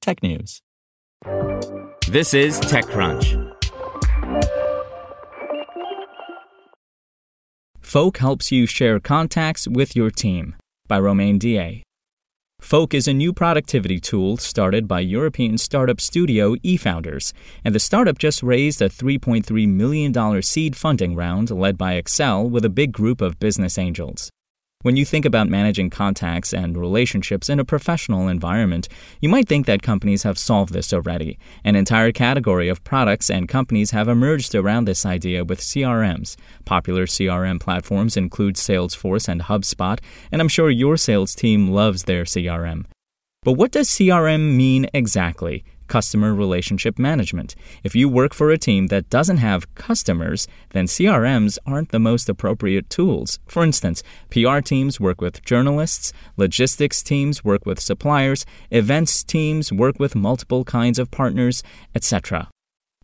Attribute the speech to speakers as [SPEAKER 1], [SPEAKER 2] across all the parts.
[SPEAKER 1] technews.
[SPEAKER 2] This is TechCrunch.
[SPEAKER 3] Folk helps you share contacts with your team by Romain Dillet. Folk is a new productivity tool started by European startup studio eFounders, and the startup just raised a $3.3 million seed funding round led by Accel with a big group of business angels. When you think about managing contacts and relationships in a professional environment, you might think that companies have solved this already. An entire category of products and companies have emerged around this idea with CRMs. Popular CRM platforms include Salesforce and HubSpot, and I'm sure your sales team loves their CRM. But what does CRM mean exactly? Customer relationship management. If you work for a team that doesn't have customers, then CRMs aren't the most appropriate tools. For instance, PR teams work with journalists, logistics teams work with suppliers, events teams work with multiple kinds of partners, etc.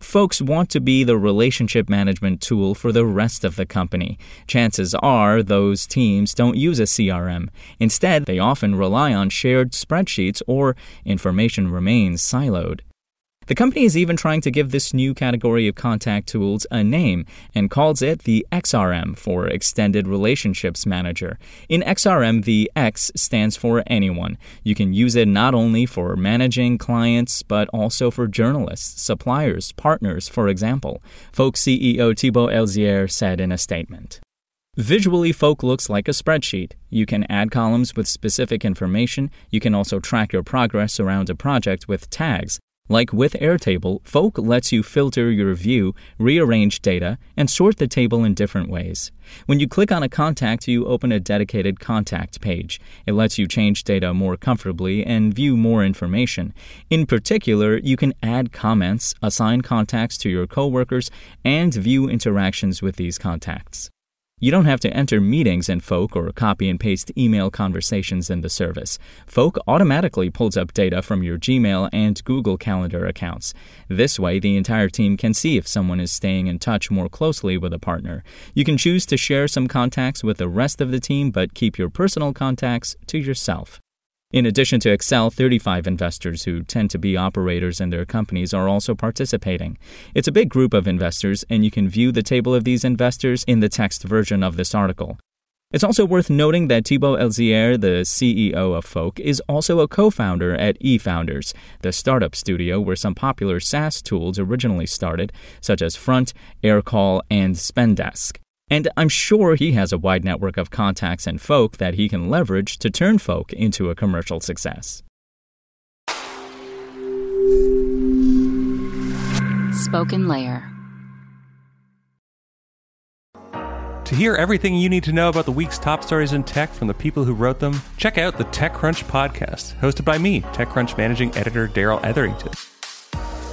[SPEAKER 3] Folks want to be the relationship management tool for the rest of the company. Chances are those teams don't use a CRM. Instead, they often rely on shared spreadsheets or information remains siloed. The company is even trying to give this new category of contact tools a name and calls it the XRM for Extended Relationships Manager. In XRM, the X stands for anyone. You can use it not only for managing clients, but also for journalists, suppliers, partners, for example. Folk CEO Thibault Elzière said in a statement. Visually, Folk looks like a spreadsheet. You can add columns with specific information. You can also track your progress around a project with tags. Like with Airtable, Folk lets you filter your view, rearrange data, and sort the table in different ways. When you click on a contact, you open a dedicated contact page. It lets you change data more comfortably and view more information. In particular, you can add comments, assign contacts to your coworkers, and view interactions with these contacts. You don't have to enter meetings in Folk or copy and paste email conversations in the service. Folk automatically pulls up data from your Gmail and Google Calendar accounts. This way, the entire team can see if someone is staying in touch more closely with a partner. You can choose to share some contacts with the rest of the team, but keep your personal contacts to yourself. In addition to Accel, 35 investors who tend to be operators in their companies are also participating. It's a big group of investors, and you can view the table of these investors in the text version of this article. It's also worth noting that Thibault Elzière, the CEO of Folk, is also a co founder at eFounders, the startup studio where some popular SaaS tools originally started, such as Front, Aircall, and Spendesk. And I'm sure he has a wide network of contacts and folk that he can leverage to turn folk into a commercial success.
[SPEAKER 4] Spoken Layer.
[SPEAKER 5] To hear everything you need to know about the week's top stories in tech from the people who wrote them, check out the TechCrunch podcast, hosted by me, TechCrunch managing editor Darrell Etherington.